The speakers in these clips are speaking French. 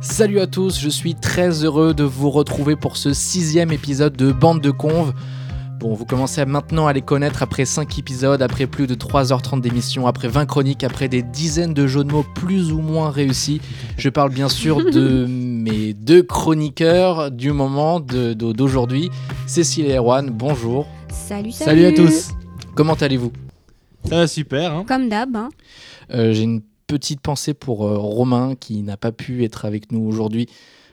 Salut à tous, je suis très heureux de vous retrouver pour ce sixième épisode de Bande de Conve. Bon, vous commencez maintenant à les connaître après 5 épisodes, après plus de 3h30 d'émission, après 20 chroniques, après des dizaines de jeux de mots plus ou moins réussis. Je parle bien sûr de mes deux chroniqueurs du moment d'aujourd'hui, Cécile et Erwan. Bonjour. Salut, salut. Salut à tous. Comment allez-vous? Ça va super. Hein Comme d'hab. hein. Euh, J'ai une petite pensée pour euh, Romain qui n'a pas pu être avec nous aujourd'hui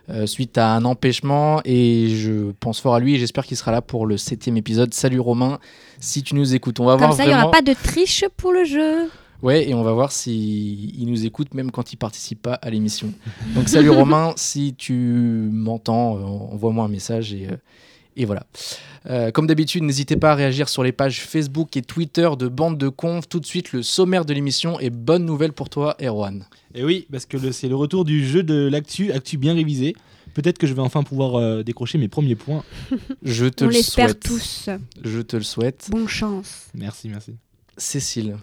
euh, suite à un empêchement et je pense fort à lui et j'espère qu'il sera là pour le septième épisode. Salut Romain, si tu nous écoutes, on va Comme voir ça, il n'y aura pas de triche pour le jeu. Ouais, et on va voir si il nous écoute même quand il participe pas à l'émission. Donc salut Romain, si tu m'entends, euh, envoie-moi un message et, et voilà. Euh, comme d'habitude, n'hésitez pas à réagir sur les pages Facebook et Twitter de Bande de Conf. Tout de suite, le sommaire de l'émission et bonne nouvelle pour toi, Erwan. Et oui, parce que c'est le retour du jeu de l'actu, actu bien révisé. Peut-être que je vais enfin pouvoir euh, décrocher mes premiers points. Je te On le l'espère souhaite. tous. Je te le souhaite. Bonne chance. Merci, merci. Cécile.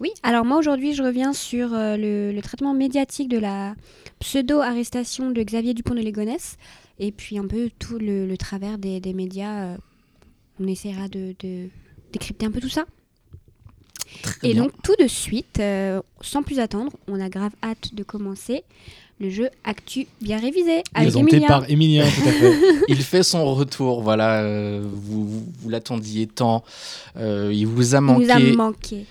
Oui, alors moi aujourd'hui, je reviens sur euh, le, le traitement médiatique de la pseudo-arrestation de Xavier Dupont de Ligonnès et puis un peu tout le, le travers des, des médias. euh, on essaiera de, de décrypter un peu tout ça. Très Et bien. donc tout de suite, euh, sans plus attendre, on a grave hâte de commencer le jeu Actu bien révisé avec Présenté par Emilien, tout à fait. Il fait son retour, voilà, euh, vous, vous, vous l'attendiez tant, euh, il vous a Il manqué. nous a manqué.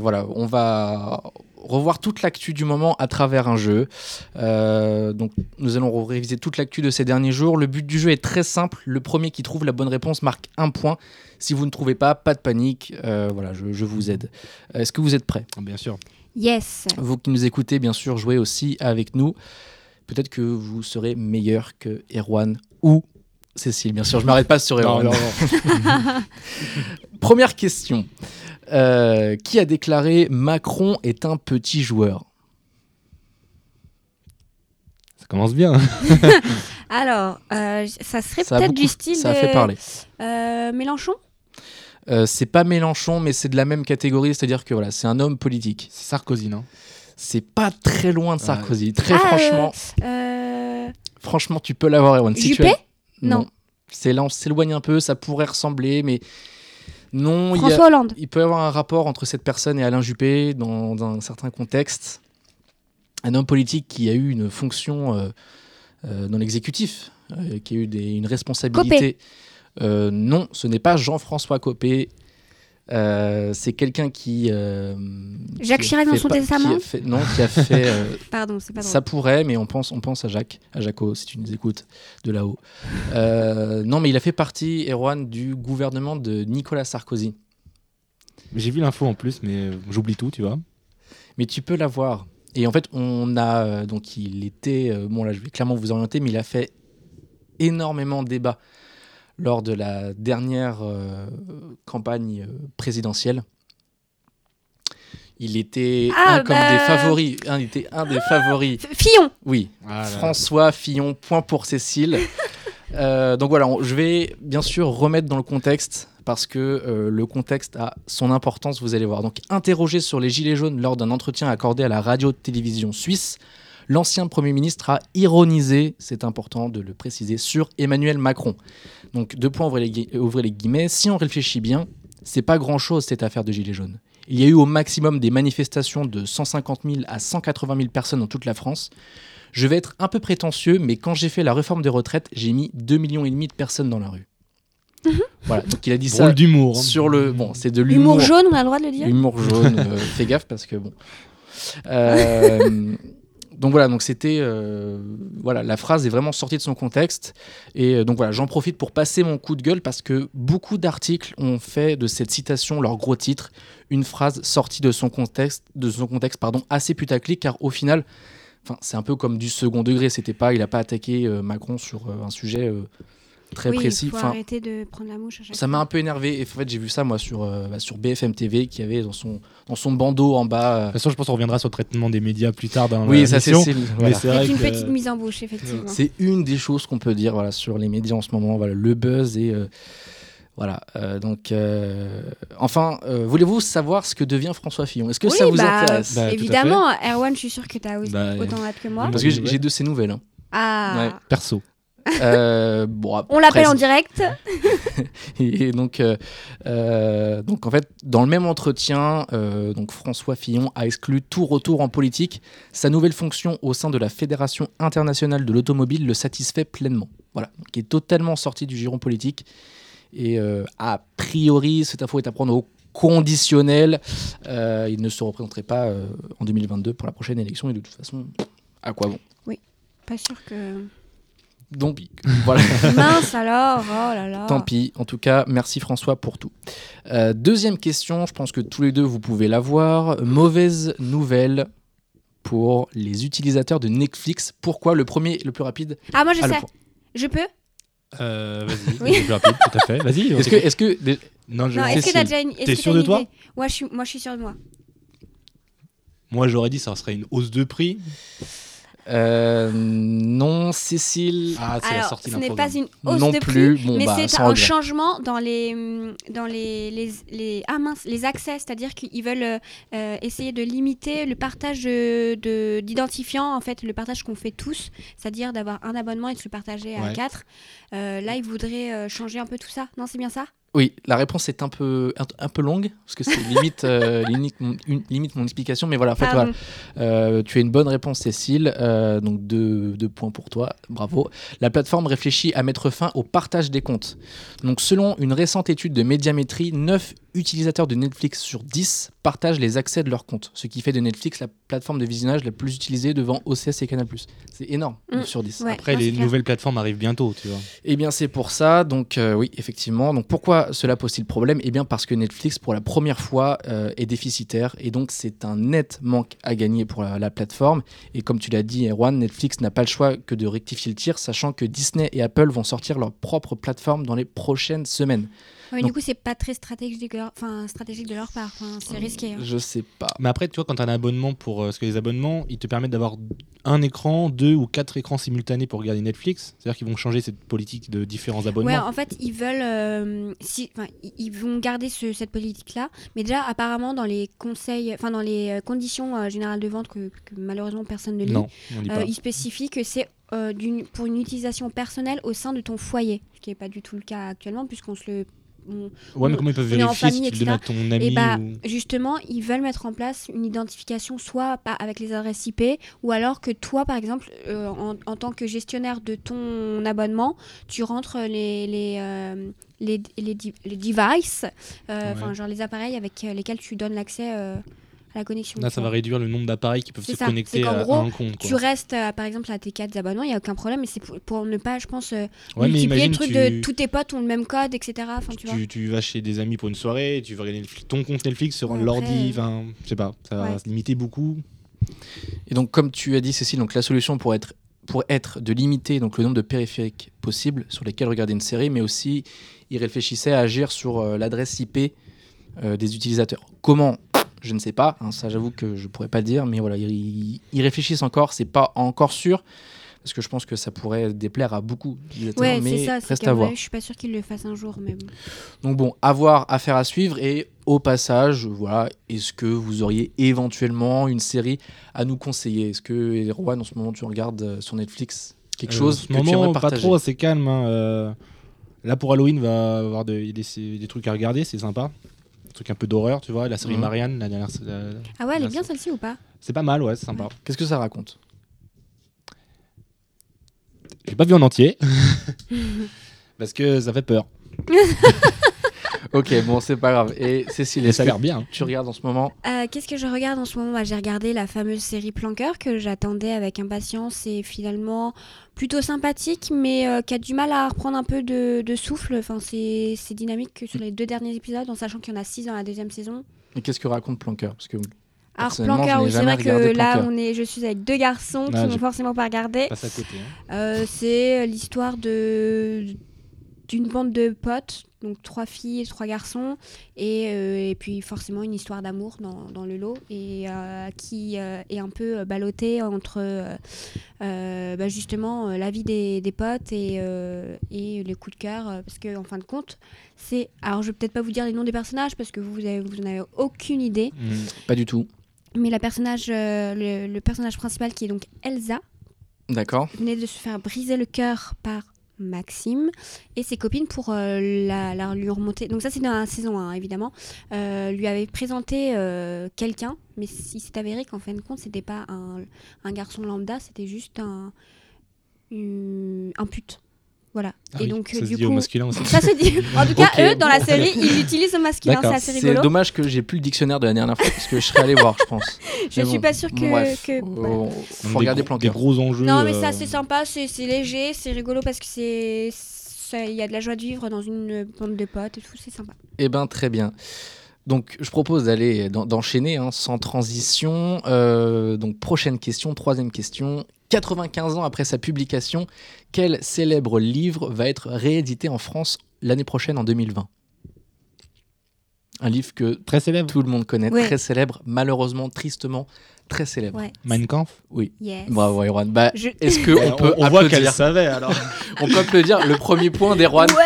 Voilà, on va revoir toute l'actu du moment à travers un jeu. Euh, donc, nous allons réviser toute l'actu de ces derniers jours. Le but du jeu est très simple. Le premier qui trouve la bonne réponse marque un point. Si vous ne trouvez pas, pas de panique. Euh, voilà, je, je vous aide. Est-ce que vous êtes prêts? Bien sûr. Yes. Vous qui nous écoutez, bien sûr, jouez aussi avec nous. Peut-être que vous serez meilleur que Erwan ou Cécile. Bien sûr, je m'arrête pas sur Erwan. Non, non, non. Première question. Euh, qui a déclaré Macron est un petit joueur Ça commence bien. Alors, euh, ça serait peut-être beaucoup- du style Ça a fait parler. euh, Mélenchon? Euh, c'est pas Mélenchon, mais c'est de la même catégorie, c'est-à-dire que voilà, c'est un homme politique. C'est Sarkozy, non? C'est pas très loin de Ouais. Sarkozy. Très Ah, franchement, euh, franchement, tu peux l'avoir, Erwan. Si tu Juppé? as- Non. C'est là, on s'éloigne un peu, ça pourrait ressembler, mais non. il a- François Hollande. Il peut y avoir un rapport entre cette personne et Alain Juppé dans, dans un certain contexte. Un homme politique qui a eu une fonction euh, euh, dans l'exécutif, euh, qui a eu des- une responsabilité. Non, ce n'est pas Jean-François Copé. Euh, c'est quelqu'un qui. euh, Jacques qui Chirac dans son pas- qui a testament fait- Non, qui a fait. euh, Pardon, c'est pas drôle. ça pourrait, mais on pense, on pense à Jacques, à Jaco, si tu nous écoutes de là-haut. Euh, non, mais il a fait partie, Erwan, du gouvernement de Nicolas Sarkozy. J'ai vu l'info en plus, mais j'oublie tout, tu vois. mais tu peux l'avoir. Et en fait, on a donc il était bon là, je vais clairement vous orienter, mais il a fait énormément débat lors de la dernière euh, campagne euh, présidentielle. Il était Ah, un comme bah- des favoris. Un, il était un des favoris. F- Fillon Oui, Ah. François Fillon, point pour Cécile. Euh, donc voilà, on- je vais bien sûr remettre dans le contexte parce que euh, le contexte a son importance, vous allez voir. Donc interrogé sur les Gilets jaunes lors d'un entretien accordé à la radio-télévision suisse, l'ancien Premier ministre a ironisé, c'est important de le préciser, sur Emmanuel Macron. Donc deux points, ouvrez les, gui- ouvrez les guillemets, si on réfléchit bien, c'est pas grand-chose cette affaire de Gilets jaunes. Il y a eu au maximum des manifestations de 150 000 à 180 000 personnes dans toute la France. Je vais être un peu prétentieux, mais quand j'ai fait la réforme des retraites, j'ai mis 2,5 millions et demi de personnes dans la rue. voilà, donc il a dit ça d'humour. hein. sur le... Bon, c'est de l'humour. Humour jaune, on a le droit de le dire? Humour jaune, euh, fais gaffe parce que bon. Euh, donc voilà, donc euh, voilà, la phrase est vraiment sortie de son contexte. Et euh, donc voilà, j'en profite pour passer mon coup de gueule parce que beaucoup d'articles ont fait de cette citation leur gros titre, une phrase sortie de son contexte, de son contexte pardon, assez putaclic car au final, c'est un peu comme du second degré, c'était pas, il a pas attaqué euh, Macron sur un sujet très oui, précis. il faut Enfin, arrêter de prendre la mouche à chaque ça m'a un peu énervé. Et en fait, j'ai vu ça, moi, sur, euh, bah, sur BFM TV, qui avait dans son, dans son bandeau en bas. euh, De toute façon, je pense qu'on reviendra sur le traitement des médias plus tard dans oui, la ça, c'est voilà. une que... petite mise en bouche, effectivement. C'est une des choses qu'on peut dire voilà, sur les médias en ce moment. Voilà, le buzz et. euh, voilà. euh, donc, euh, enfin, euh, voulez-vous savoir ce que devient François Fillon? Est-ce que Oui, ça vous bah, intéresse? Bah, Évidemment, Erwan, je suis sûr que tu as Bah, autant hâte que moi. Parce que j'ai j'ai de ces nouvelles. hein. Ah, Ouais. Perso. Euh, bon, on l'appelle en direct. Et donc, euh, euh, donc en fait, dans le même entretien, donc François Fillon a exclu tout retour en politique. Sa nouvelle fonction au sein de la Fédération internationale de l'automobile le satisfait pleinement. Voilà, il est totalement sorti du giron politique. Et a priori, cette info est à prendre au conditionnel. Il ne se représenterait pas en 2022 pour la prochaine élection. Et de toute façon, à quoi bon? Pas sûr que. Donc voilà. Mince alors, oh là là. Tant pis. En tout cas, merci François pour tout. Euh, deuxième question, je pense que tous les deux, vous pouvez l'avoir. Mauvaise nouvelle pour les utilisateurs de Netflix. Pourquoi le premier, le plus rapide? Ah, moi je a le sais. point Je peux? Euh, vas-y, Oui. c'est plus rapide, tout à fait. Vas-y. Est-ce que, est-ce que Non, je Non, est-ce que Cécile. t'as déjà une. est-ce T'es que sûr t'as de une toi? idée? Ouais, je suis, moi je suis sûre de moi. Moi, j'aurais dit ça serait une hausse de prix. Euh, non, Cécile Ah, c'est la sortie ce n'est pas une hausse non de plus. Bon, mais bah, c'est un regret. changement dans les dans les, les, les- ah mince, les accès, c'est-à-dire qu'ils veulent euh, euh, essayer de limiter le partage de de- d'identifiants, en fait, le partage qu'on fait tous, c'est-à-dire d'avoir un abonnement et de se partager à Ouais. quatre. Euh, là, ils voudraient euh, changer un peu tout ça. Non, c'est bien ça? Oui, la réponse est un peu, un, un peu longue, parce que c'est limite, euh, limite, mon, une- limite mon explication, mais voilà, en fait, voilà. Euh, tu as une bonne réponse, Cécile. Euh, donc, deux, deux points pour toi. Bravo. La plateforme réfléchit à mettre fin au partage des comptes. Donc, selon une récente étude de médiamétrie, 9 utilisateurs de Netflix sur 10 partagent les accès de leur compte, ce qui fait de Netflix la plateforme de visionnage la plus utilisée devant OCS et Canal+. C'est énorme, Mm. 9 sur 10. Ouais, Après, les clair. nouvelles plateformes arrivent bientôt, tu vois. Eh bien, c'est pour ça. Donc, euh, oui, effectivement. Donc, pourquoi cela pose-t-il problème? Eh bien, parce que Netflix, pour la première fois, euh, est déficitaire. Et donc, c'est un net manque à gagner pour la, la plateforme. Et comme tu l'as dit, Erwan, Netflix n'a pas le choix que de rectifier le tir, sachant que Disney et Apple vont sortir leur propre plateforme dans les prochaines semaines. Ouais, Donc- Du coup, c'est pas très stratégique de leur, enfin, stratégique de leur part. Enfin, c'est risqué. hein. Je sais pas. Mais après, tu vois, quand tu as un abonnement pour. euh, parce que les abonnements, ils te permettent d'avoir un écran, deux ou quatre écrans simultanés pour regarder Netflix. C'est-à-dire qu'ils vont changer cette politique de différents abonnements. Ouais, en fait, ils veulent, euh, si, enfin, ils- vont garder ce- cette politique-là, mais déjà, apparemment, dans les conseils, enfin, dans les euh, conditions euh, générales de vente que, que malheureusement personne ne lit, non, on euh, ils spécifient que c'est euh, d'une- pour une utilisation personnelle au sein de ton foyer, ce qui n'est pas du tout le cas actuellement, puisqu'on se le. On- Ouais, mais comment ils peuvent vérifier si tu le donnes à ton ami Et bah, ou- justement, ils veulent mettre en place une identification soit avec les adresses IP, ou alors que toi, par exemple, euh, en, en tant que gestionnaire de ton abonnement, tu rentres les, les, euh, les, les, devices, euh, enfin Ouais. genre les appareils avec lesquels tu donnes l'accès à la connexion. Là, tu ça vois. va réduire le nombre d'appareils qui peuvent se ça, connecter à, gros, à un compte. Tu quoi. restes, euh, par exemple, à tes quatre abonnements, il n'y a aucun problème, mais c'est pour, pour ne pas, je pense, euh, Ouais, multiplier le truc tu, de tous tes potes ont le même code, etc. Enfin, tu vois. tu, tu vas chez des amis pour une soirée, tu vas regarder ton compte Netflix sur Ouais, l'ordi, après, enfin, je sais pas, ça va Ouais. se limiter beaucoup. Et donc, comme tu as dit, Cécile, donc la solution pour être, pour être de limiter donc, le nombre de périphériques possibles sur lesquels regarder une série, mais aussi, il réfléchissait à agir sur euh, l'adresse IP euh, des utilisateurs. Comment Je ne sais pas, hein, ça j'avoue que je pourrais pas le dire, mais voilà, ils, ils réfléchissent encore, c'est pas encore sûr, parce que je pense que ça pourrait déplaire à beaucoup Ouais, mais c'est ça. c'est reste à voir. Je suis pas sûr qu'ils le fassent un jour, mais bon. Donc bon, avoir affaire à suivre et au passage, voilà, est-ce que vous auriez éventuellement une série à nous conseiller? Est-ce que Erwan, en ce moment, tu regardes euh, sur Netflix quelque Euh, chose en ce que tu moment, aimerais pas trop, c'est calme. hein, euh, Là, pour Halloween, va avoir des, des, des trucs à regarder, c'est sympa. Un peu d'horreur, tu vois. La série Mhm. Marianne, la dernière. la- Ah ouais, elle est bien celle-ci ou pas? C'est pas mal, ouais, c'est sympa. Qu'est-ce que ça raconte? J'ai pas vu en entier. Parce que ça fait peur. Ok, bon, c'est pas grave. Et Cécile, Et est-ce ça a que l'air bien. tu regardes en ce moment? Euh, Qu'est-ce que je regarde en ce moment? Bah, J'ai regardé la fameuse série Planqueur que j'attendais avec impatience et finalement plutôt sympathique, mais euh, qui a du mal à reprendre un peu de, de souffle. Enfin, c'est c'est dynamique que sur les deux derniers épisodes, en sachant qu'il y en a six dans la deuxième saison. Et qu'est-ce que raconte Planqueur? Parce que Alors Planqueur, oui, c'est vrai que là, on est, je suis avec deux garçons qui Ah, n'ont j'ai- forcément pas regardé. Hein. Euh, c'est l'histoire de d'une bande de potes, donc trois filles et trois garçons, et, euh, et puis forcément une histoire d'amour dans, dans le lot, et euh, qui euh, est un peu ballottée entre bah, justement la vie des, des potes et, et les coups de cœur, parce que en fin de compte, c'est... Alors je vais peut-être pas vous dire les noms des personnages, parce que vous, vous, avez, vous n'avez aucune idée, Mhm. pas du tout. mais la personnage, le, le personnage principal qui est donc Elsa, D'accord. venait de se faire briser le cœur par Maxime et ses copines pour euh, la, lui remonter. Donc ça c'est dans la saison 1 évidemment. Euh, lui avait présenté euh, quelqu'un, mais il s'est avéré qu'en fin de compte c'était pas un, un garçon lambda, c'était juste un un pute. Voilà. Ah et oui, donc ça euh, se du dit au masculin aussi. ça se dit. En tout cas eux dans la série ils utilisent au masculin, c'est assez C'est rigolo. dommage que j'ai plus le dictionnaire de la dernière fois parce que je serais allé voir, je pense. Je Mais suis bon. pas sûre que, Bref, que- faut- voilà. faut regarder gros, des gros enjeux. Non, mais euh, ça, c'est sympa, c'est c'est léger, c'est rigolo parce que c'est. Il y a de la joie de vivre dans une bande de potes et tout, c'est sympa. Eh ben très bien. Donc je propose d'aller d'en- d'enchaîner hein, sans transition. Euh, donc prochaine question, troisième question. 95 ans après sa publication, quel célèbre livre va être réédité en France l'année prochaine en 2020 Un livre que Très célèbre. tout le monde connaît, Ouais. très célèbre, malheureusement, tristement, très célèbre. Ouais. Mein Kampf? Oui. Yes. Bravo Erwan. Bah, Je- est-ce que on peut on voit qu'elle savait alors. On peut applaudir le premier point d'Erwan. Ouais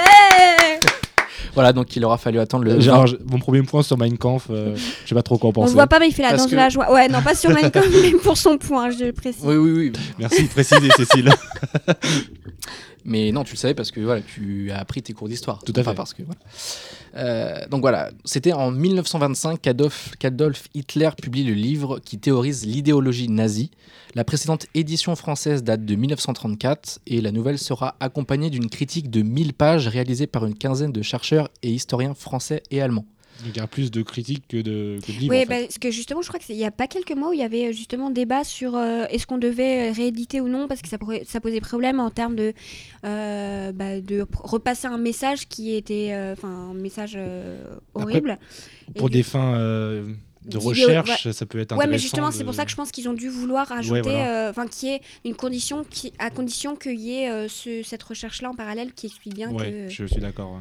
Voilà, donc il aura fallu attendre le Genre, mon premier point sur Mein Kampf, euh, je sais pas trop quoi en On penser. le voit pas, mais il fait la Parce danse que- de la joie. Ouais, non, pas sur Minecraft, mais pour son point, je le précise. Oui, oui, oui. Merci de préciser, Cécile. Mais non, tu le savais parce que voilà, tu as appris tes cours d'histoire. Tout à Enfin, fait. Parce que, voilà. Euh, donc voilà, c'était en 1925 qu'Adolf, Hitler publie le livre qui théorise l'idéologie nazie. La précédente édition française date de 1934 et la nouvelle sera accompagnée d'une critique de 1000 pages réalisée par une quinzaine de chercheurs et historiens français et allemands. Il y a plus de critiques que de, que de livres. Oui, en fait. parce que justement, je crois qu'il n'y a pas quelques mois où il y avait euh, justement débat sur euh, est-ce qu'on devait euh, rééditer ou non, parce que ça, pourrait- ça posait problème en termes de, euh, bah, de repasser un message qui était enfin un message Après, horrible. Pour Et des fins de recherche, ça peut être Ouais, intéressant. mais justement, de- c'est pour ça que je pense qu'ils ont dû vouloir ajouter, voilà. euh, enfin, qu'il y ait une condition, qui, à condition qu'il y ait euh, ce- cette recherche-là en parallèle qui explique bien Ouais, que. je suis d'accord.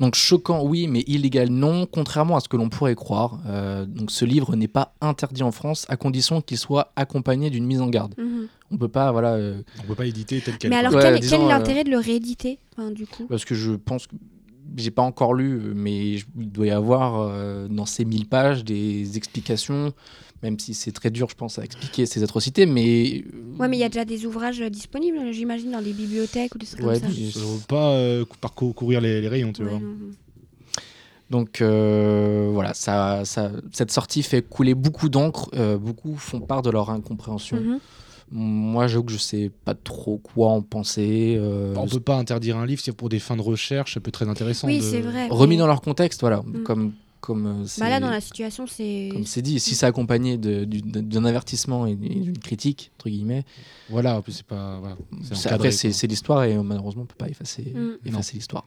Donc choquant, oui, mais illégal, non, contrairement à ce que l'on pourrait croire. Euh, donc ce livre n'est pas interdit en France à condition qu'il soit accompagné d'une mise en garde. Mhm. On peut pas, voilà. euh, On peut pas éditer tel quel. Mais alors, Ouais, quel, disons, quel est euh, l'intérêt de le rééditer, enfin, du coup? Parce que je pense que j'ai pas encore lu, mais il doit y avoir euh, dans ces 1000 pages des explications, même si c'est très dur, je pense, à expliquer ces atrocités, mais. Ouais, mais il y a déjà des ouvrages euh, disponibles, j'imagine, dans des bibliothèques ou des trucs Ouais, comme ça. mais- Ça vaut pas euh, cou- parcourir les, les rayons, tu Ouais, vois. non, non. Donc euh, voilà, ça, ça- cette sortie fait couler beaucoup d'encre, euh, beaucoup font part de leur incompréhension. Mhm. Moi, j'avoue que je sais pas trop quoi en penser. euh, On peut pas interdire un livre, c'est pour des fins de recherche, ça peut être très intéressant. Oui, de- c'est vrai. remis mais- dans leur contexte, voilà, Mm. comme comme euh, c'est Bah là, dans la situation, c'est. comme c'est dit, si c'est accompagné d'un avertissement et d'une critique entre guillemets, Voilà, en plus c'est pas. Voilà, encadré, après c'est l'histoire et euh, malheureusement on peut pas effacer Mm. effacer l'histoire.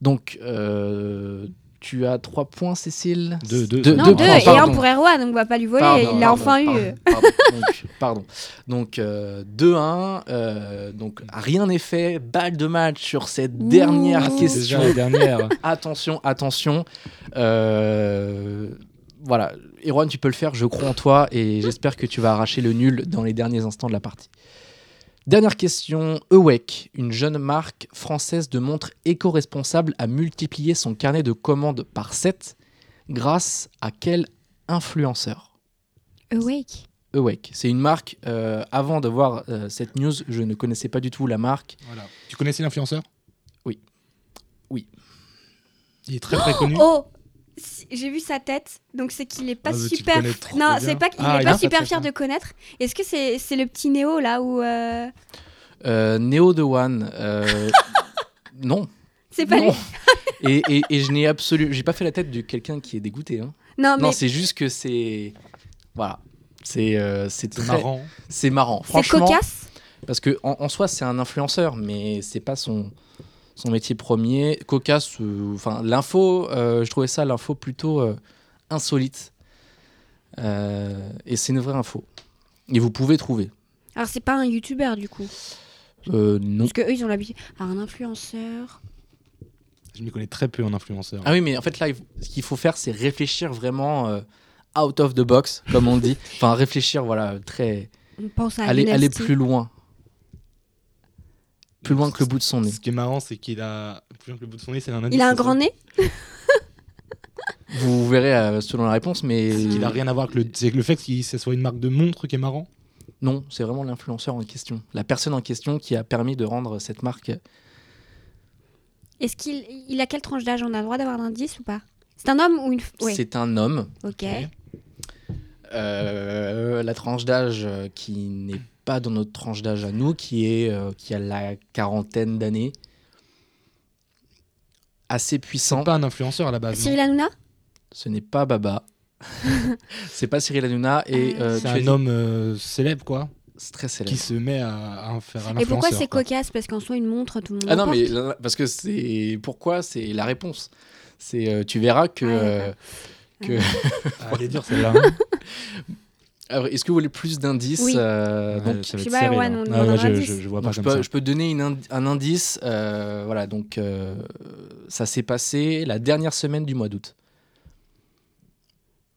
Donc euh, tu as trois points, Cécile. Deux, deux. Deux- Non, deux deux, points, et pardon. un pour Erwan, donc on va pas lui voler, Pardon, il l'a enfin eu. pardon, euh. Pardon, donc, pardon. Donc, euh, 2-1. euh, donc, rien n'est fait. Balle de match sur cette Ouh. dernière Ah, C'est question. déjà la dernière. Attention, attention. Euh, voilà. Erwan, tu peux le faire. Je crois en toi et j'espère que tu vas arracher le nul dans les derniers instants de la partie. Dernière question. Ewek, une jeune marque française de montres éco-responsable, a multiplié son carnet de commandes par 7 grâce à quel influenceur? Awake. Awake. C'est une marque. euh, avant de voir euh, cette news, je ne connaissais pas du tout la marque. Voilà. Tu connaissais l'influenceur? Oui. Oui. Il est très très connu. Oh Si- J'ai vu sa tête, donc c'est qu'il est pas Ah, super. Non, c'est pas qu'il Ah, est pas super fier très de connaître. Est-ce que c'est c'est le petit Néo là où euh, Euh, Neo de One. euh, non. c'est pas non. lui et, et, et je n'ai absolument. J'ai pas fait la tête de quelqu'un qui est dégoûté. hein. Non, mais Non, c'est juste que c'est. Voilà. C'est euh, c'est C'est très- marrant. C'est marrant. c'est Franchement. cocasse? Parce que en, en soi, c'est un influenceur, mais c'est pas son, son métier premier. Cocasse, euh, enfin, l'info, euh, je trouvais ça l'info plutôt euh, insolite. Euh, et c'est une vraie info. Et vous pouvez trouver. Alors c'est pas un youtubeur du coup. Euh, non. Parce que eux ils ont l'habitude. Alors un influenceur. Je m'y connais très peu en influenceur. Ah oui, mais en fait, là, il faut- ce qu'il faut faire, c'est réfléchir vraiment euh, out of the box, comme on dit. Enfin, réfléchir, voilà, très. On pense à aller, aller plus loin. Plus loin que le bout de son nez. Ce qui est marrant, c'est qu'il a. Plus loin que le bout de son nez, c'est un indice. Il a un grand nez. Vous verrez euh, selon la réponse, mais. Il a rien à voir avec le. C'est le fait que ce soit une marque de montre qui est marrant. Non, c'est vraiment l'influenceur en question, la personne en question qui a permis de rendre cette marque. Est-ce qu'il il a quelle tranche d'âge? On a le droit d'avoir un indice ou pas? C'est un homme ou une femme Oui. C'est un homme. Ok. Euh, la tranche d'âge euh, qui n'est pas dans notre tranche d'âge à nous, qui est euh, qui a la quarantaine d'années, assez puissant. C'est pas un influenceur à la base. Cyril Hanouna Ce n'est pas Baba. c'est pas Cyril Hanouna et Ah. euh, C'est un dit- homme euh, célèbre, quoi, c'est très célèbre. qui se met à, à faire un Et pourquoi influenceur, c'est cocasse Parce qu'en soi, une montre, tout le monde Ah non mais là, parce que c'est pourquoi c'est la réponse? C'est euh, tu verras que Ouais, euh, que Ah, elle est dure celle-là. Alors, est-ce que vous voulez plus d'indices Oui. euh, Ouais, donc ça va être serré, Ah, je, indice. je, je vois Donc, pas je, comme peux, ça. je peux donner une ind- un indice. euh, voilà, donc euh, ça s'est passé la dernière semaine du mois d'août.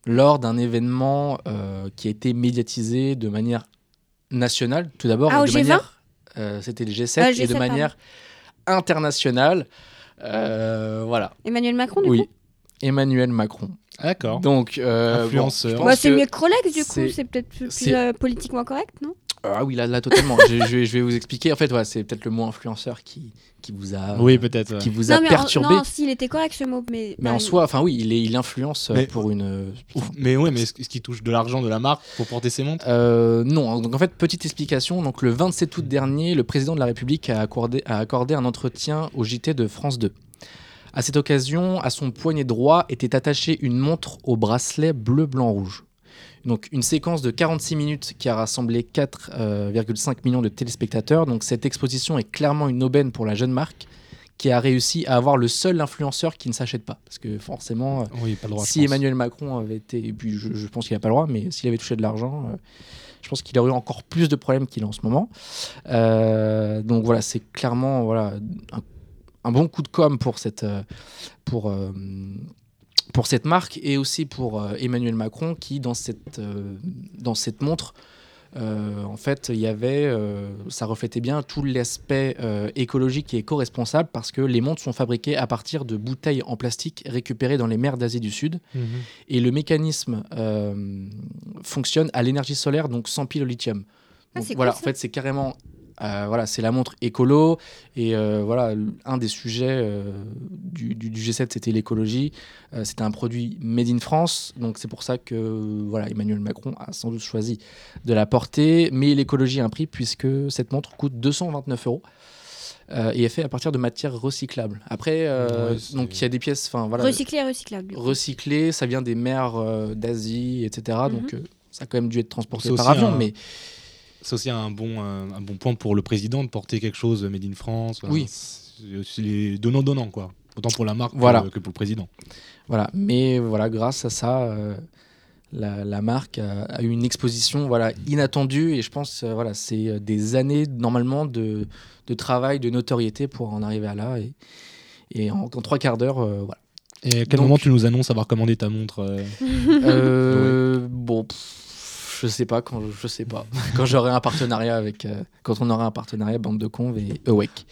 Lors d'un événement euh, qui a été médiatisé de manière nationale, tout d'abord. Ah, et au de G20? manière, euh, C'était le G7, Ah, et de G7, manière internationale. Euh, voilà. Emmanuel Macron, du Oui. coup? Emmanuel Macron. D'accord. Donc, euh, Influenceur. bon, Bah, C'est que- mieux que Rolex, du coup. c'est- peut-être plus, euh, politiquement correct, non? Ah oui, là, là totalement. je, je vais, je vais vous expliquer. En fait, ouais, c'est peut-être le mot influenceur qui, qui vous a, Oui, peut-être. ouais. qui vous a Non, mais en- perturbé. non, s'il était correct ce mot, mais. mais bah, en soi, enfin oui, il, est, il influence euh, Mais- pour une. Ouf, Mais ouais, mais est-ce est-ce qu'il touche de l'argent de la marque pour porter ses montres? Euh, non, donc en fait, petite explication. Donc le 27 août dernier, le président de la République a accordé, a accordé un entretien au JT de France 2. À cette occasion, à son poignet droit était attachée une montre au bracelet bleu, blanc, rouge. Donc une séquence de 46 minutes qui a rassemblé 4,5 millions de téléspectateurs. Donc cette exposition est clairement une aubaine pour la jeune marque qui a réussi à avoir le seul influenceur qui ne s'achète pas. Parce que forcément, euh, Oui, pas le droit. je si. Emmanuel Macron avait été, et puis je, je pense qu'il n'a pas le droit, mais s'il avait touché de l'argent, euh, je pense qu'il aurait eu encore plus de problèmes qu'il a en ce moment. Euh, donc voilà, c'est clairement voilà, un, un bon coup de com pour cette, euh, pour, euh, pour cette marque et aussi pour euh, Emmanuel Macron qui, dans cette, dans cette montre, euh, en fait, il y avait, euh, ça reflétait bien tout l'aspect euh, écologique et éco-responsable parce que les montres sont fabriquées à partir de bouteilles en plastique récupérées dans les mers d'Asie du Sud Mhm. et le mécanisme euh, fonctionne à l'énergie solaire, donc sans pile au lithium. Ah, Donc voilà, cool, en fait, c'est carrément, euh, voilà, c'est la montre écolo et euh, voilà, un des sujets euh, du, du- du G7, c'était l'écologie. Euh, c'était un produit made in France, donc c'est pour ça que voilà, Emmanuel Macron a sans doute choisi de la porter, mais l'écologie a un prix puisque cette montre coûte 229 euros. euh, et est faite à partir de matières recyclables. Après, euh, Ouais, donc il y a des pièces, enfin voilà, Recyclé et recyclable. du coup. recyclé, ça vient des mers euh, d'Asie, etc. Donc Mhm. euh, ça a quand même dû être transporté par avion, un- mais C'est aussi un bon, un bon point pour le président de porter quelque chose made in France. Oui. C'est c'est les donnant-donnant, quoi. Autant pour la marque que- Voilà. que, pour le président. voilà. Mais voilà, grâce à ça, euh, la, la marque a, a eu une exposition voilà inattendue et je pense euh, voilà c'est euh, des années normalement de, de travail, de notoriété pour en arriver à là et, et en, en trois quarts d'heure, euh, voilà. Et à quel Donc- moment tu nous annonces avoir commandé ta montre bon, pff, je sais pas quand, je sais pas quand j'aurai un partenariat avec, euh, quand on aura un partenariat bande de conves et Awake.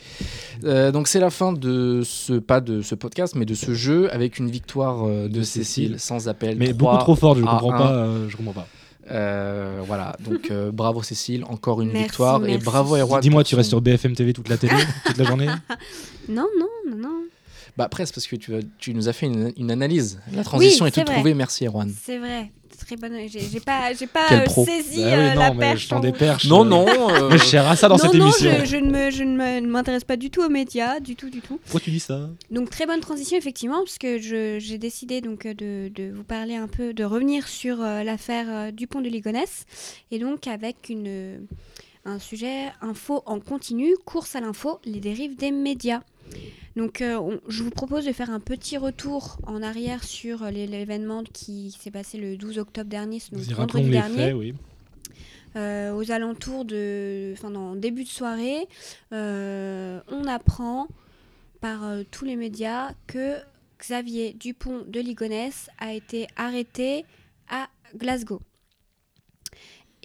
Euh, donc c'est la fin de ce pas de ce podcast, mais de ce jeu avec une victoire euh, de, De Cécile, Cécile. sans appel. Mais 3 beaucoup trop fort, je comprends pas. euh, je comprends pas. Euh, voilà, donc euh, bravo Cécile, encore une Merci, victoire et bravo Erwan. Dis-moi, tu restes sur BFM TV toute la télé, toute la journée Non, non, non, non. Bah presque parce que tu, tu nous as fait une, une analyse. La transition Oui, est toute trouvée, merci Erwan. C'est vrai. Très bonne. J'ai pas, j'ai pas euh, saisi Bah euh, oui, la non, mais perche. je t'en en- déperche. Non euh, non. euh, Mais je cherche à ça dans non, cette non, émission. je, je ne je m'intéresse pas du tout aux médias, du tout, du tout. Pourquoi tu dis ça? Donc très bonne transition effectivement, parce que je- j'ai décidé donc euh, de, de vous parler un peu, de revenir sur euh, l'affaire euh, Dupont de Ligonnès, et donc avec une, euh, un sujet info en continu, course à l'info, les dérives des médias. Donc euh, on- je vous propose de faire un petit retour en arrière sur euh, l'événement qui s'est passé le 12 octobre dernier, donc vendredi dernier. faits, oui. Euh, aux alentours de, enfin en début de soirée, euh, on apprend par tous les médias que Xavier Dupont de Ligonnès a été arrêté à Glasgow.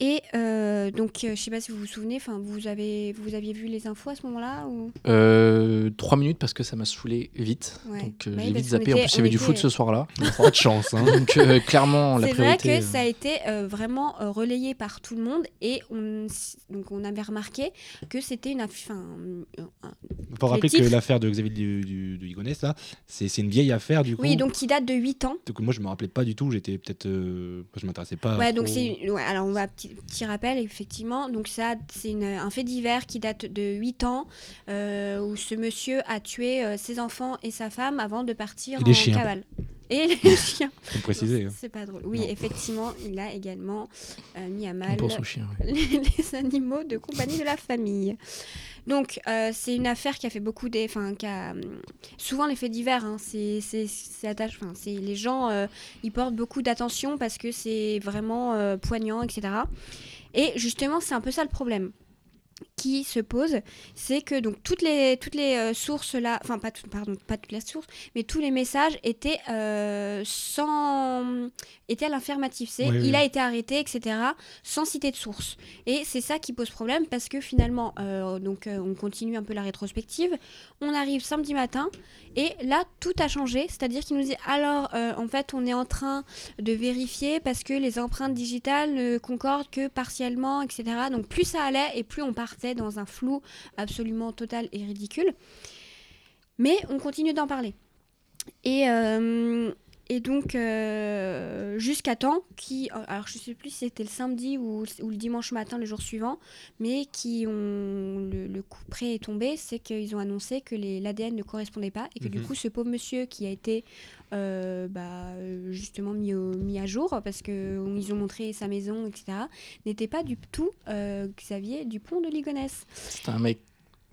Et euh, donc, euh, je sais pas si vous vous souvenez, enfin, vous avez, vous aviez vu les infos à ce moment-là ou... Euh, trois minutes parce que ça m'a saoulé vite. Ouais. Donc euh, j'ai vite zappé. En plus, il y avait du foot ce soir-là. Pas de chance. Hein. Donc euh, clairement, la C'est vrai priorité. que ça a été euh, vraiment euh, relayé par tout le monde et on, donc on avait remarqué que c'était une enfin, un- un- faut rappeler que l'affaire de Xavier du, du, du Ligonnès, là, c'est c'est une vieille affaire du coup. Oui, donc qui date de 8 ans. Donc, moi je me rappelais pas du tout, j'étais peut-être. euh, je m'intéressais pas. Ouais, donc c'est ouais, alors on va petit, petit rappel effectivement. Donc ça c'est un fait divers qui date de 8 ans euh, où ce monsieur a tué euh, ses enfants et sa femme avant de partir en chiens. cavale. Et les chiens. Faut préciser. hein. C'est pas drôle. Oui, Non. effectivement, il a également euh, mis à mal chiens. ouais. les, les animaux de compagnie de la famille. Donc, euh, c'est une affaire qui a fait beaucoup des. Enfin, qui a. hum, Souvent, les faits divers, hein, c'est. enfin, Les gens, euh, ils portent beaucoup d'attention parce que c'est vraiment euh, poignant, etc. Et justement, c'est un peu ça le problème qui se pose, c'est que donc toutes les toutes les euh, sources là, enfin pas toutes, pardon, pas toutes les sources, mais tous les messages étaient euh, sans étaient à l'affirmatif. C'est Oui, oui. il a été arrêté, etc. Sans citer de source. Et c'est ça qui pose problème parce que finalement, euh, donc euh, on continue un peu la rétrospective. On arrive samedi matin et là tout a changé. C'est-à-dire qu'il nous dit alors en fait on est en train de vérifier parce que les empreintes digitales ne concordent que partiellement, etc. Donc plus ça allait et plus on partait dans un flou absolument total et ridicule. Mais on continue d'en parler. Et, euh, et donc, euh, jusqu'à temps qui, alors je sais plus si c'était le samedi ou, ou le dimanche matin, le jour suivant, mais qui ont, le, le coup près est tombé, c'est qu'ils ont annoncé que les- l'ADN ne correspondait pas et que du Mhm. coup, ce pauvre monsieur qui a été euh, bah, justement mis, au- mis à jour parce qu'ils ont montré sa maison, etc., n'était pas du tout euh, Xavier Dupont de Ligonnès. C'était un mec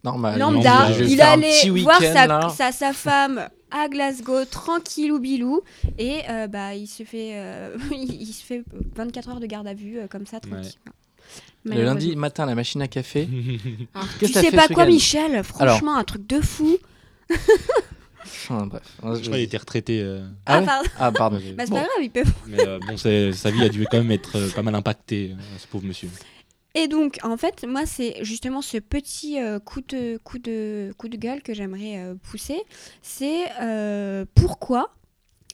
normal. Lambda, il allait voir sa, sa, sa femme à Glasgow, tranquillou bilou, et euh, bah, il, se fait, euh, il, il se fait 24 heures de garde à vue, euh, comme ça, tranquille. Le lundi matin, la machine à café. Alors, Qu'est-ce tu sais fait pas quoi, Michel? Franchement, un truc de fou. Enfin, bref. Je crois qu'il était retraité. euh, Ah, Ah, ouais. Ah, pardon. Bah, c'est Bon. pas grave, il peut. mais euh, bon, sa vie a dû quand même être euh, pas mal impactée, euh, ce pauvre monsieur. Et donc, en fait, moi, c'est justement ce petit euh, coup, de, coup, de, coup de gueule que j'aimerais euh, pousser. C'est euh, pourquoi.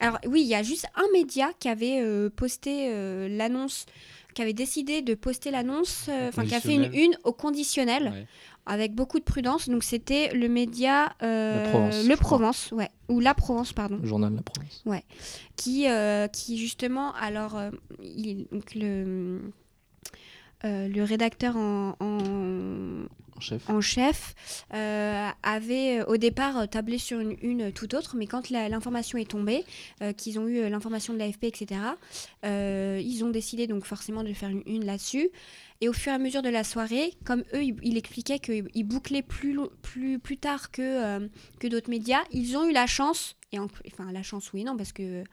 Alors, oui, il y a juste un média qui avait posté l'annonce, qui avait décidé de poster l'annonce, enfin, qui a fait une une au conditionnel, Ouais. avec beaucoup de prudence. Donc, c'était le média. Provence, Le crois. Provence, ouais. Ou La Provence, pardon Le journal la Provence. qui, euh, qui justement, alors, il- donc le, euh, le rédacteur en, en, En chef. en chef euh, avait euh, au départ tablé sur une, une tout autre, mais quand l'information est tombée, euh, qu'ils ont eu l'information de l'AFP, etc., ils ont décidé donc forcément de faire une, une là-dessus. Et au fur et à mesure de la soirée, comme eux, ils il expliquaient qu'ils bouclaient plus, plus, plus tard que, que d'autres médias, ils ont eu la chance, et en- enfin la chance oui non, parce que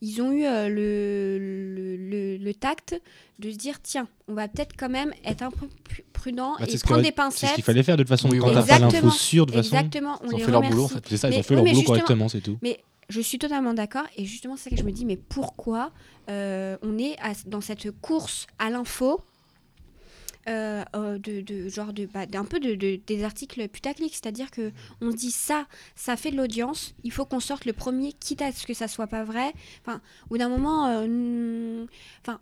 ils ont eu euh, le, le, le- le tact de se dire, tiens, on va peut-être quand même être un peu plus prudent Bah, et prendre des C'est ce pincettes. qu'il fallait faire de toute façon. Oui, quand voilà. t'as pas Exactement. l'info sûre, de toute façon. Exactement, on Ils ont les fait leur remercie. boulot, en fait. C'est ça, ils ont fait oui, leur boulot correctement, c'est tout. Mais je suis totalement d'accord et justement c'est ça que je me dis mais pourquoi euh, on est à- dans cette course à l'info euh, euh, de, genre bah, d'un peu de, de- des articles putaclic c'est-à-dire que on dit ça ça fait de l'audience il faut qu'on sorte le premier quitte à ce que ça soit pas vrai. Enfin bout d'un moment euh, enfin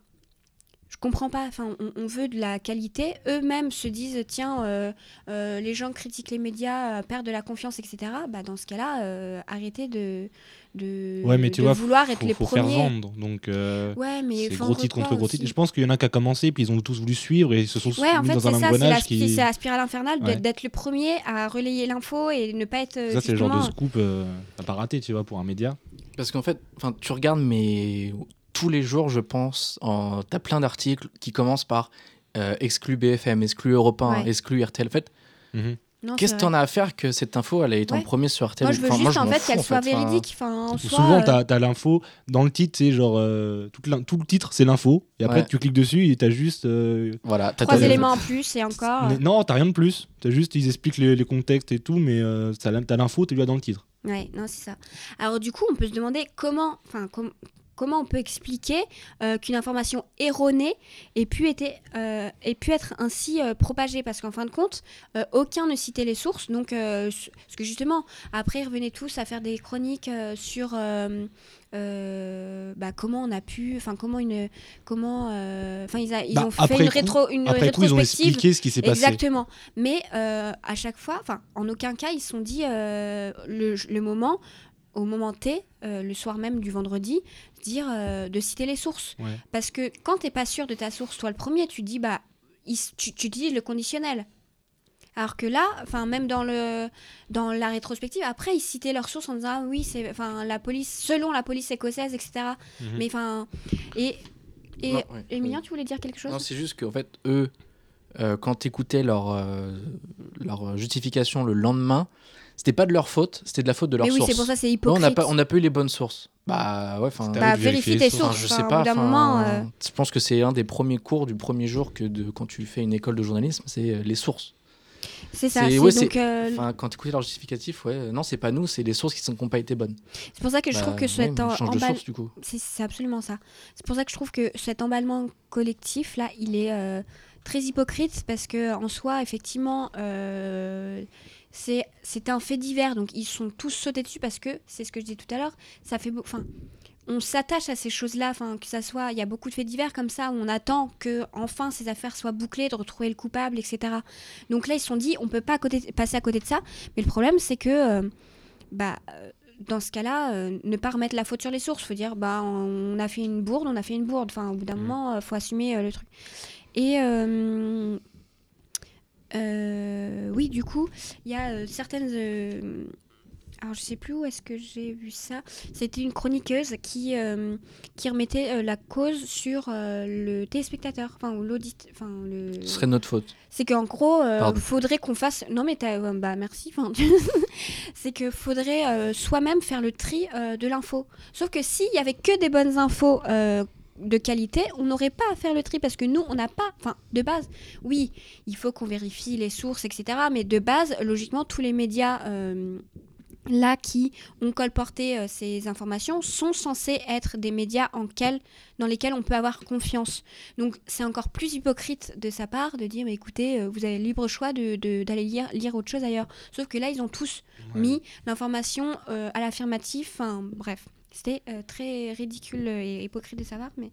je comprends pas. Enfin, on, on veut de la qualité. Eux-mêmes se disent tiens, euh, euh, les gens critiquent les médias, euh, perdent de la confiance, etc. Bah, dans ce cas-là, euh, arrêtez de, de, Ouais, mais tu de vois, vouloir être faut, les faut faire premiers. vendre. Donc, euh, Ouais, mais gros titre contre gros titre. Je pense qu'il y en a qui a commencé, puis ils ont tous voulu suivre et ils se sont Ouais, en fait, dans un ça, c'est la, engrenage c'est qui. la spirale infernale Ouais. d'être le premier à relayer l'info et ne pas être. Ça, c'est le genre de scoop euh, à pas rater, tu vois, pour un média. Parce qu'en fait, enfin, tu regardes, mais tous les jours, je pense, en... tu as plein d'articles qui commencent par euh, exclu BFM, exclu Europe 1, Ouais. exclu RTL. En fait, Mhm. Qu'est-ce que t'en as à faire que cette info, elle est en Ouais. premier sur RTL Moi, je veux Enfin, juste en fait qu'elle en soit véridique. Enfin, en soi, Souvent, euh, t'as as, l'info dans le titre, c'est genre euh, tout le titre, c'est l'info, et après Ouais. tu cliques dessus et t'as juste. euh, Voilà, trois éléments en plus et encore. mais non, t'as rien de plus. T'as juste, ils expliquent les, les contextes et tout, mais euh, t'as l'in- t'as l'info, tu l'as dans le titre. Ouais, non, c'est ça. Alors du coup, on peut se demander comment, enfin, com- comment on peut expliquer euh, qu'une information erronée ait pu, été, euh, ait pu être ainsi euh, propagée? Parce qu'en fin de compte, aucun ne citait les sources. Donc, parce que justement, après, ils revenaient tous à faire des chroniques sur bah, comment on a pu, enfin, comment une, comment, enfin, ils, a- ils Bah, ont fait une coup- rétro, une Après coup, ils ont rétrospective. expliqué ce qui s'est passé. Exactement. Mais à chaque fois, enfin, en aucun cas, ils se sont dit le, le moment, au moment T, euh, le soir même du vendredi, dire euh, de citer les sources. Ouais. Parce que quand t'es pas sûr de ta source, toi le premier, tu dis bah, il- tu, tu utilises le conditionnel. Alors que là, enfin même dans le dans la rétrospective, après ils citaient leurs sources en disant ah oui c'est enfin la police selon la police écossaise etc. Mhm. Mais enfin et et Non, ouais. Emilien, tu voulais dire quelque chose? Non, c'est juste qu'en fait, eux, euh, quand tu écoutais leur, euh, leur justification le lendemain, c'était pas de leur faute, c'était de la faute de leur Mais oui, source. c'est pour ça c'est hypocrite. on n'a pas, on n'a pas eu les bonnes sources. Bah ouais, enfin. Bah, vérifie les tes sources. Je sais pas. moment, euh, Je pense que c'est un des premiers cours du premier jour que de quand tu fais une école de journalisme, c'est euh, les sources. C'est ça. C'est- ouais, donc, c'est- euh, quand tu écoutes leur justificatif, ouais, non, c'est pas nous, c'est les sources qui sont qui ont pas été bonnes. c'est pour ça que je Bah, trouve que cet on en- change de emball- source du coup. c'est c'est absolument ça. C'est pour ça que je trouve que cet emballement collectif là, il est euh, très hypocrite parce que en soi, effectivement, euh, c'est un fait divers. Donc ils sont tous sautés dessus parce que c'est ce que je disais tout à l'heure. Ça fait enfin. On s'attache à ces choses-là, enfin que ça soit, il y a beaucoup de faits divers comme ça où on attend que enfin ces affaires soient bouclées, de retrouver le coupable, etc. Donc là ils se sont dit, on peut pas côté- passer à côté de ça. Mais le problème c'est que, euh, bah, euh, dans ce cas-là, euh, ne pas remettre la faute sur les sources. Faut dire, bah, on a fait une bourde, on a fait une bourde. Enfin, au bout d'un Mhm. moment, euh, faut assumer euh, le truc. Et oui, du coup, il y a euh, certaines. euh, alors, je sais plus où est-ce que j'ai vu ça. C'était une chroniqueuse qui, euh, qui remettait euh, la cause sur euh, le téléspectateur, enfin, l'audit. Enfin, le... Ce serait notre faute. C'est qu'en gros, il faudrait qu'on fasse. Non, mais t'as- euh, bah merci. C'est que faudrait euh, soi-même faire le tri euh, de l'info. Sauf que s'il y avait que des bonnes infos euh, de qualité, on n'aurait pas à faire le tri parce que nous, on n'a pas. Enfin, de base, oui, il faut qu'on vérifie les sources, etc. Mais de base, logiquement, tous les médias. euh, Là, qui ont colporté euh, ces informations sont censés être des médias en quel- dans lesquels on peut avoir confiance. Donc c'est encore plus hypocrite de sa part de dire mais écoutez, euh, vous avez le libre choix d'aller de, lire, lire autre chose ailleurs. Sauf que là, ils ont tous Ouais. mis l'information à l'affirmatif. Enfin bref, c'était euh, très ridicule et hypocrite de sa part. Mais...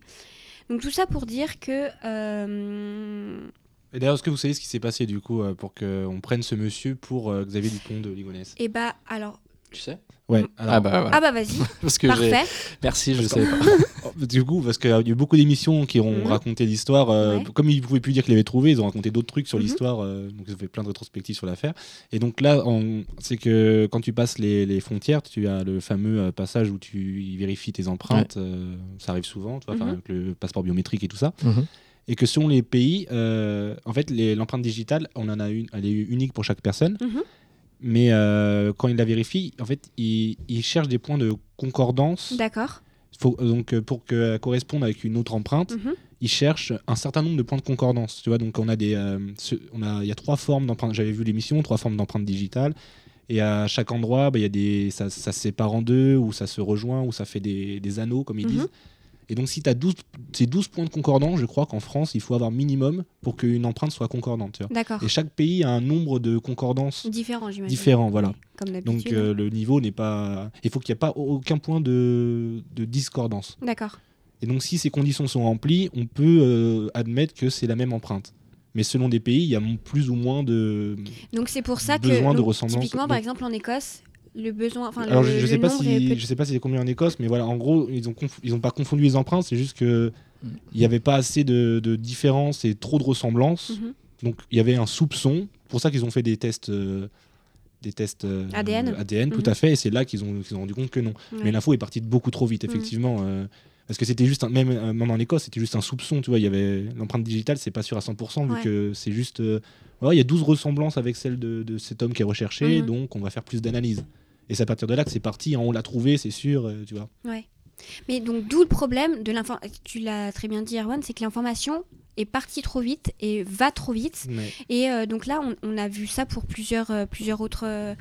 Donc tout ça pour dire que... euh, Et d'ailleurs, est-ce que vous savez ce qui s'est passé du coup euh, pour qu'on prenne ce monsieur pour euh, Xavier Dupont de Ligonnès? Eh bah alors... Tu sais? Ouais. Alors, Ah bah voilà. Ah bah vas-y, Parce que j'ai. parfait. Merci, je savais pas. oh, du coup, parce qu'il y a eu beaucoup d'émissions qui ont Mhm. raconté l'histoire. euh, Ouais. Comme ils pouvaient plus dire qu'ils l'avaient trouvé, ils ont raconté d'autres trucs sur Mhm. l'histoire. euh, donc ils ont fait plein de rétrospectives sur l'affaire. Et donc là, on- c'est que quand tu passes les, les frontières, tu as le fameux euh, passage où tu vérifies tes empreintes. euh, ça arrive souvent, tu vois, Mhm. avec le passeport biométrique et tout ça. Mhm. Et que selon les pays, euh, en fait, l'empreinte digitale, on en a une, elle est unique pour chaque personne. Mais euh, quand il la vérifie, en fait, il, il cherche des points de concordance. D'accord. Faut- donc, euh, pour qu'elle corresponde avec une autre empreinte, Mhm. il cherche un certain nombre de points de concordance. Tu vois, donc on a des, euh, ce- on a, il y a trois formes d'empreinte. J'avais vu l'émission, trois formes d'empreinte digitale. Et à chaque endroit, bah, il y a des, ça, ça se sépare en deux, ou ça se rejoint, ou ça fait des, des anneaux, comme ils Mhm. disent. Et donc, si tu as 12, ces 12 points de concordance, je crois qu'en France, il faut avoir minimum pour qu'une empreinte soit concordante. D'accord. Et chaque pays a un nombre de concordances Différent, j'imagine. différent. Voilà. Comme Donc, euh, le niveau n'est pas. Il faut qu'il n'y ait pas aucun point de, de discordance. D'accord. Et donc, si ces conditions sont remplies, on peut euh, admettre que c'est la même empreinte. Mais selon des pays, il y a plus ou moins de. Donc c'est pour ça que Besoin de donc, ressemblance. typiquement par exemple en Écosse, le besoin enfin Alors, le, je, je le sais pas si je sais pas si c'est combien en Écosse, mais voilà, en gros, ils ont conf- ils ont pas confondu les empreintes. C'est juste que Mm. il n'y avait pas assez de, de différence et trop de ressemblance. Mhm. Donc, il y avait un soupçon. Pour ça qu'ils ont fait des tests. euh, des tests euh, ADN. ADN, tout Mhm. à fait, et c'est là qu'ils ont, qu'ils ont rendu compte que non. Ouais. Mais l'info est partie de beaucoup trop vite, Mhm. effectivement. euh, parce que c'était juste, un- même, même en Écosse, c'était juste un soupçon, tu vois. Il y avait l'empreinte digitale, c'est pas sûr à 100%, vu Ouais. que c'est juste. ouais, il y a 12 ressemblances avec celle de, de cet homme qui est recherché, donc on va faire plus d'analyse. Et c'est à partir de là que c'est parti, hein, on l'a trouvé, c'est sûr, euh, tu vois. Ouais. Mais donc, d'où le problème de l'information. Tu l'as très bien dit, Erwan, c'est que l'information est partie trop vite et va trop vite. Ouais. Et euh, donc là, on, on a vu ça pour plusieurs, euh, plusieurs autres euh,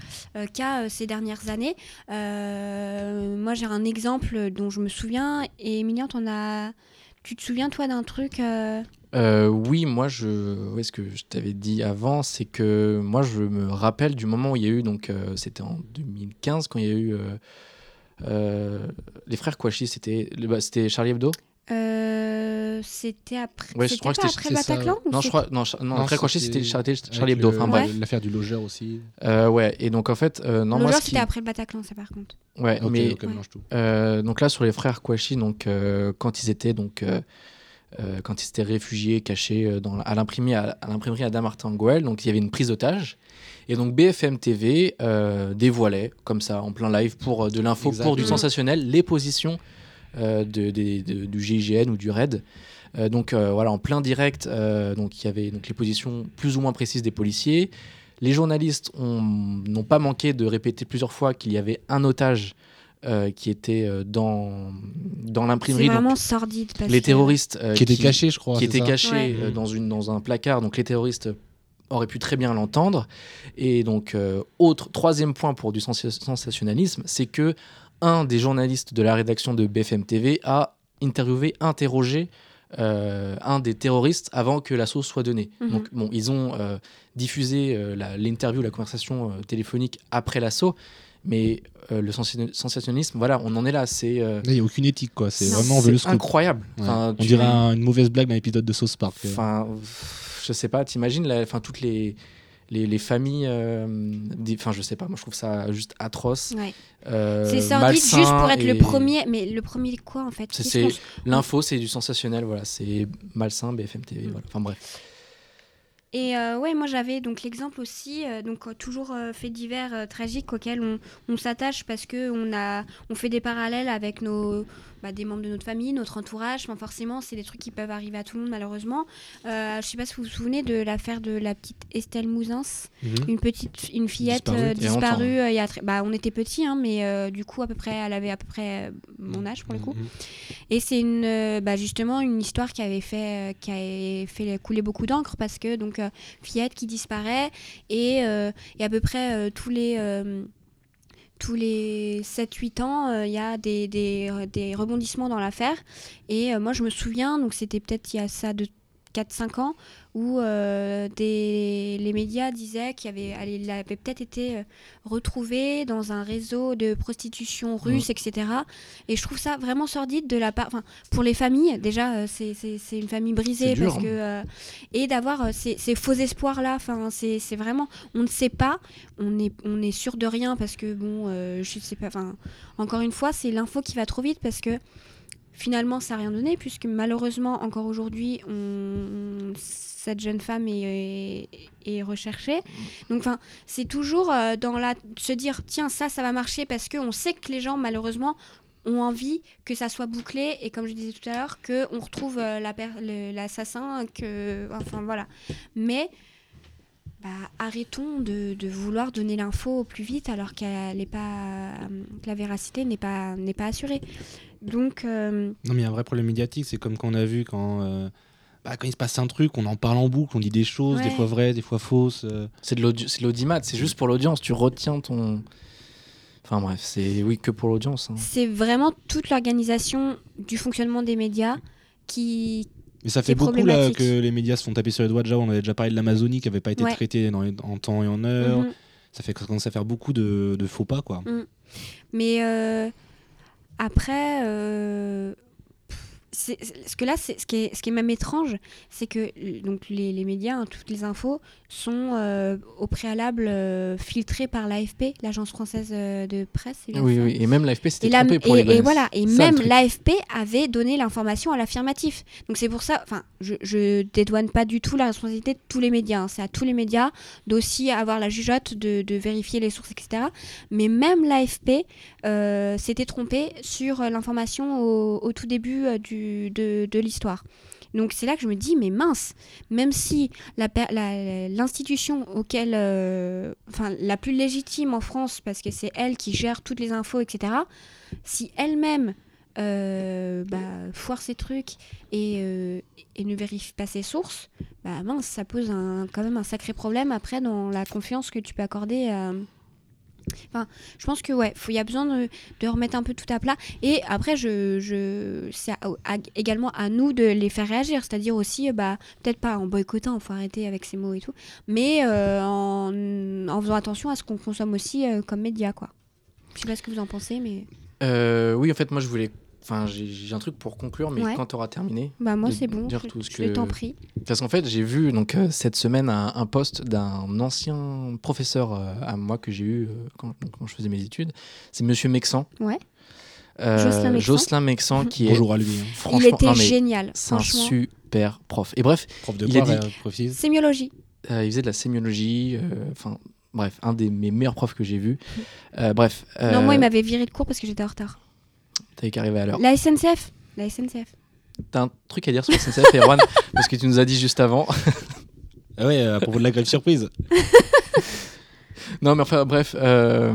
cas euh, ces dernières années. Euh, moi, j'ai un exemple dont je me souviens. Et Emilien, as... tu te souviens, toi, d'un truc euh, oui, moi, je, ouais, ce que je t'avais dit avant, c'est que moi, je me rappelle du moment où il y a eu, donc euh, c'était en 2015, quand il y a eu euh, euh, les frères Kouachi, c'était bah, c'était Charlie Hebdo? Euh, C'était après, Ouais, je crois que pas c'était- après Bataclan Non, je crois, non, non, après Kouachi, c'était Charlie, Hebdo. Enfin bref. L'affaire du logeur aussi. Euh, ouais, et donc en fait, euh, non, qui- c'était après le Bataclan, ça par contre. Ouais, mais tout. Euh, donc là sur les frères Kouachi, donc euh, quand ils étaient donc quand ils s'étaient réfugiés, cachés euh, dans, à l'imprimerie à, à à Damartin-Goël, donc il y avait une prise d'otage. Et donc BFM TV euh, dévoilait comme ça en plein live pour euh, de l'info, pour du sensationnel, les positions euh, de, des- de- du GIGN ou du RAID. Euh, donc euh, voilà, en plein direct, euh, donc il y avait donc les positions plus ou moins précises des policiers. Les journalistes ont- n'ont pas manqué de répéter plusieurs fois qu'il y avait un otage euh, qui était euh, dans, dans C'est l'imprimerie. donc vraiment sordide. Parce les que- terroristes euh, Qui était caché, je crois. qui c'est était ça Ouais. euh, dans, une, dans un placard. Donc les terroristes auraient pu très bien l'entendre. Et donc, euh, autre, troisième point pour du sens- sensationnalisme, c'est que un des journalistes de la rédaction de BFM TV a interviewé, interrogé euh, un des terroristes avant que l'assaut soit donné. Mhm. Donc, bon, ils ont euh, diffusé euh, la- l'interview, la, conversation euh, téléphonique après l'assaut. Mais euh, le sensationnalisme, sensationnalisme, voilà, on en est là. C'est euh, Il n'y a aucune éthique, quoi. C'est vraiment on veut le c'est incroyable. Ouais. Enfin, On dirait un- une mauvaise blague d'un épisode de Sauce Park. Enfin, pff, je sais pas, t'imagines, enfin, toutes les, les, les familles. euh, Enfin, je sais pas, moi je trouve ça juste atroce. Ouais. euh, C'est sordide malsain juste pour être et- le premier. Mais le premier quoi en fait? C'est- L'info, c'est du sensationnel, voilà, c'est malsain, BFM TV, voilà. Enfin bref. Et euh, ouais, moi j'avais donc l'exemple aussi, euh, donc euh, toujours euh, faits divers euh, tragiques auxquels on, on s'attache parce que on a, on fait des parallèles avec nos, bah, des membres de notre famille, notre entourage. Enfin, forcément, c'est des trucs qui peuvent arriver à tout le monde malheureusement. Euh, je sais pas si vous vous souvenez de l'affaire de la petite Estelle Mouzins, Mhm. une petite, une fillette Disparue, il y a bah, on était petits, hein, mais euh, du coup à peu près, elle avait à peu près euh, mon âge pour le coup. Mhm. Et c'est une, euh, bah, justement une histoire qui avait fait, qui avait fait couler beaucoup d'encre parce que donc fillette qui disparaît et, et à peu près tous les tous les 7-8 ans, euh, il y a des, des, rebondissements dans l'affaire. Et euh, moi, je me souviens, donc c'était peut-être il y a ça de 4-5 ans, où euh, des, les médias disaient qu'il avait, elle avait peut-être été euh, retrouvée dans un réseau de prostitution russe, etc. Et je trouve ça vraiment sordide de la part, pour les familles. Déjà, euh, c'est une famille brisée C'est dur, parce que euh, et d'avoir ces, ces faux espoirs là. Enfin, c'est vraiment, on ne sait pas, on est on est sûr de rien parce que bon, je sais pas. Enfin, encore une fois, c'est l'info qui va trop vite parce que finalement, ça n'a rien donné puisque malheureusement, encore aujourd'hui, cette jeune femme est, recherchée. Donc, c'est toujours euh, dans la se dire tiens ça, ça va marcher parce que on sait que les gens malheureusement ont envie que ça soit bouclé. Et comme je disais tout à l'heure que on retrouve euh, l'assassin que enfin voilà. Mais bah, arrêtons de, vouloir donner l'info plus vite alors qu'elle est pas que la véracité n'est pas n'est pas assurée donc euh, Non, mais il y a un vrai problème médiatique. C'est comme qu'on a vu quand, euh, bah, quand il se passe un truc, on en parle en boucle, on dit des choses, des fois vraies, des fois fausses. euh. C'est de l'audimat, c'est juste pour l'audience, tu retiens ton. Enfin bref, c'est oui que pour l'audience. hein. c'est vraiment toute l'organisation du fonctionnement des médias qui Mais ça fait beaucoup là, que les médias se font taper sur les doigts déjà. On avait déjà parlé de l'Amazonie qui n'avait pas été Ouais. traitée dans les- en temps et en heure. Mhm. Ça fait ça commence à faire beaucoup de, de faux pas, quoi. Mais euh, après, euh, c'est- ce que là, c'est ce qui est, ce qui est même étrange, c'est que euh, donc les, les médias, hein, toutes les infos sont euh, au préalable euh, filtrées par l'AFP, l'agence française de presse. Oui, oui, et même l'AFP s'était et, la- trompé pour et- les et voilà, et Ça, même l'AFP avait donné l'information à l'affirmatif. Donc c'est pour ça, enfin, je, je dédouane pas du tout la responsabilité de tous les médias. hein. C'est à tous les médias d'aussi avoir la jugeote de, de vérifier les sources, etc. Mais même l'AFP euh, s'était trompé sur l'information au, au tout début euh, de, l'histoire. Donc c'est là que je me dis, mais mince, même si la per- la- l'institution auquel, euh, enfin la plus légitime en France, parce que c'est elle qui gère toutes les infos, etc., si elle-même euh, bah, foire ses trucs et, euh, et ne vérifie pas ses sources, bah mince, ça pose quand même un sacré problème après dans la confiance que tu peux accorder à. Enfin, je pense que ouais, il y a besoin de, remettre un peu tout à plat. Et après, je, je, c'est également à nous de les faire réagir. C'est-à-dire aussi, euh, bah, peut-être pas en boycottant, faut arrêter avec ces mots et tout, mais euh, en, en faisant attention à ce qu'on consomme aussi euh, comme média, quoi. Je sais pas ce que vous en pensez, mais oui, en fait, moi, je voulais. Enfin, j'ai un truc pour conclure, mais Ouais. quand tu auras terminé. bah moi c'est bon. dire Je, tout ce je t'en que- prie. Parce qu'en fait, j'ai vu donc euh, cette semaine un, un post d'un ancien professeur euh, à moi que j'ai eu euh, quand, donc, quand je faisais mes études. C'est Monsieur Mexan. Ouais. Euh, Jocelyn Mexan. Jocelyn Mexan, qui est Bonjour à lui. hein. franchement, Il était non, mais génial, c'est un super prof. Et bref, Prof de Il a quoi, dit- euh, précise Sémiologie. euh, il faisait de la sémiologie. euh, Enfin, bref, un des mes meilleurs profs que j'ai vu. Euh, bref. Non, moi il m'avait viré de cours parce que j'étais en retard. T'avais qu'à arriver à l'heure. La SNCF. La SNCF. T'as un truc à dire sur SNCF, Erwan Parce que tu nous as dit juste avant. Ah ouais, à propos de la grève surprise. Non, mais enfin, bref. euh,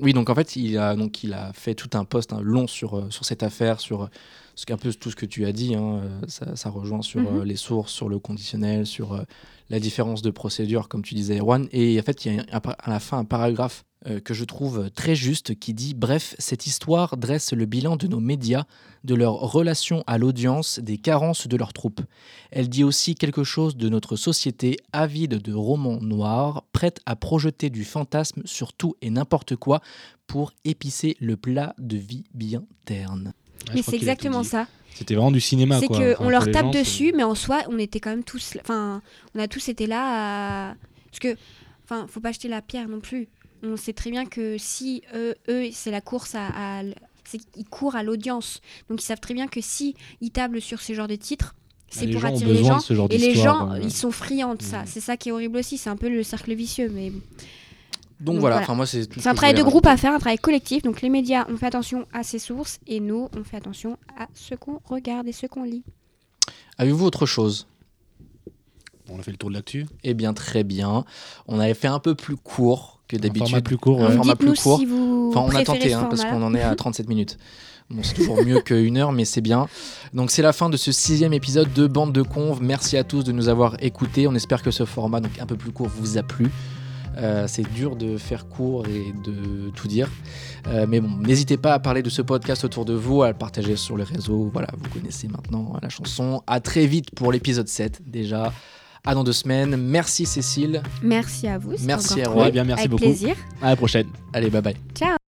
Oui, donc en fait, il a, donc, il a fait tout un post hein, long sur, euh, sur cette affaire, sur euh, ce qu'un peu tout ce que tu as dit. hein, euh, ça, ça rejoint sur Mhm. euh, les sources, sur le conditionnel, sur euh, la différence de procédure, comme tu disais, Erwan. Et en fait, il y a un à la fin un paragraphe que je trouve très juste qui dit Bref, cette histoire dresse le bilan de nos médias, de leur relation à l'audience, des carences de leurs troupes. Elle dit aussi quelque chose de notre société avide de romans noirs, prête à projeter du fantasme sur tout et n'importe quoi pour épicer le plat de vie bien terne. Mais c'est exactement dit. ça. C'était vraiment du cinéma. C'est que Enfin, on leur tape gens, c'est- dessus, mais en soi, on était quand même tous. Enfin, on a tous été là à. Parce que. Enfin, faut pas jeter la pierre non plus. On sait très bien que si eux, eux c'est la course à. c'est qu'ils courent à l'audience. Donc ils savent très bien que si ils tablent sur ce genre de titres, c'est Bah, les pour attirer les gens. Et les gens, euh, ils sont friands de ça. Mhm. C'est ça qui est horrible aussi. C'est un peu le cercle vicieux. Mais Donc, Donc voilà, voilà. enfin moi c'est un travail de groupe à faire, un travail collectif. Donc les médias, on fait attention à ses sources. Et nous, on fait attention à ce qu'on regarde et ce qu'on lit. Avez-vous autre chose? On a fait le tour de l'actu. Eh bien très bien. On avait fait un peu plus court que Un format d'habitude. plus court. Un ouais. format plus court. si vous Enfin, on a tenté hein, parce qu'on en est à 37 minutes. Bon, c'est toujours mieux qu'une heure, mais c'est bien. Donc, c'est la fin de ce sixième épisode de Bande de Conves. Merci à tous de nous avoir écoutés. On espère que ce format, donc un peu plus court, vous a plu. Euh, c'est dur de faire court et de tout dire. Euh, mais bon, n'hésitez pas à parler de ce podcast autour de vous, à le partager sur les réseaux. Voilà, vous connaissez maintenant la chanson. À très vite pour l'épisode 7 déjà. À dans deux semaines. Merci Cécile. Merci à vous. Merci, Erwan. cool. Ouais, bien, merci Avec beaucoup. plaisir. À la prochaine. Allez, bye bye. Ciao.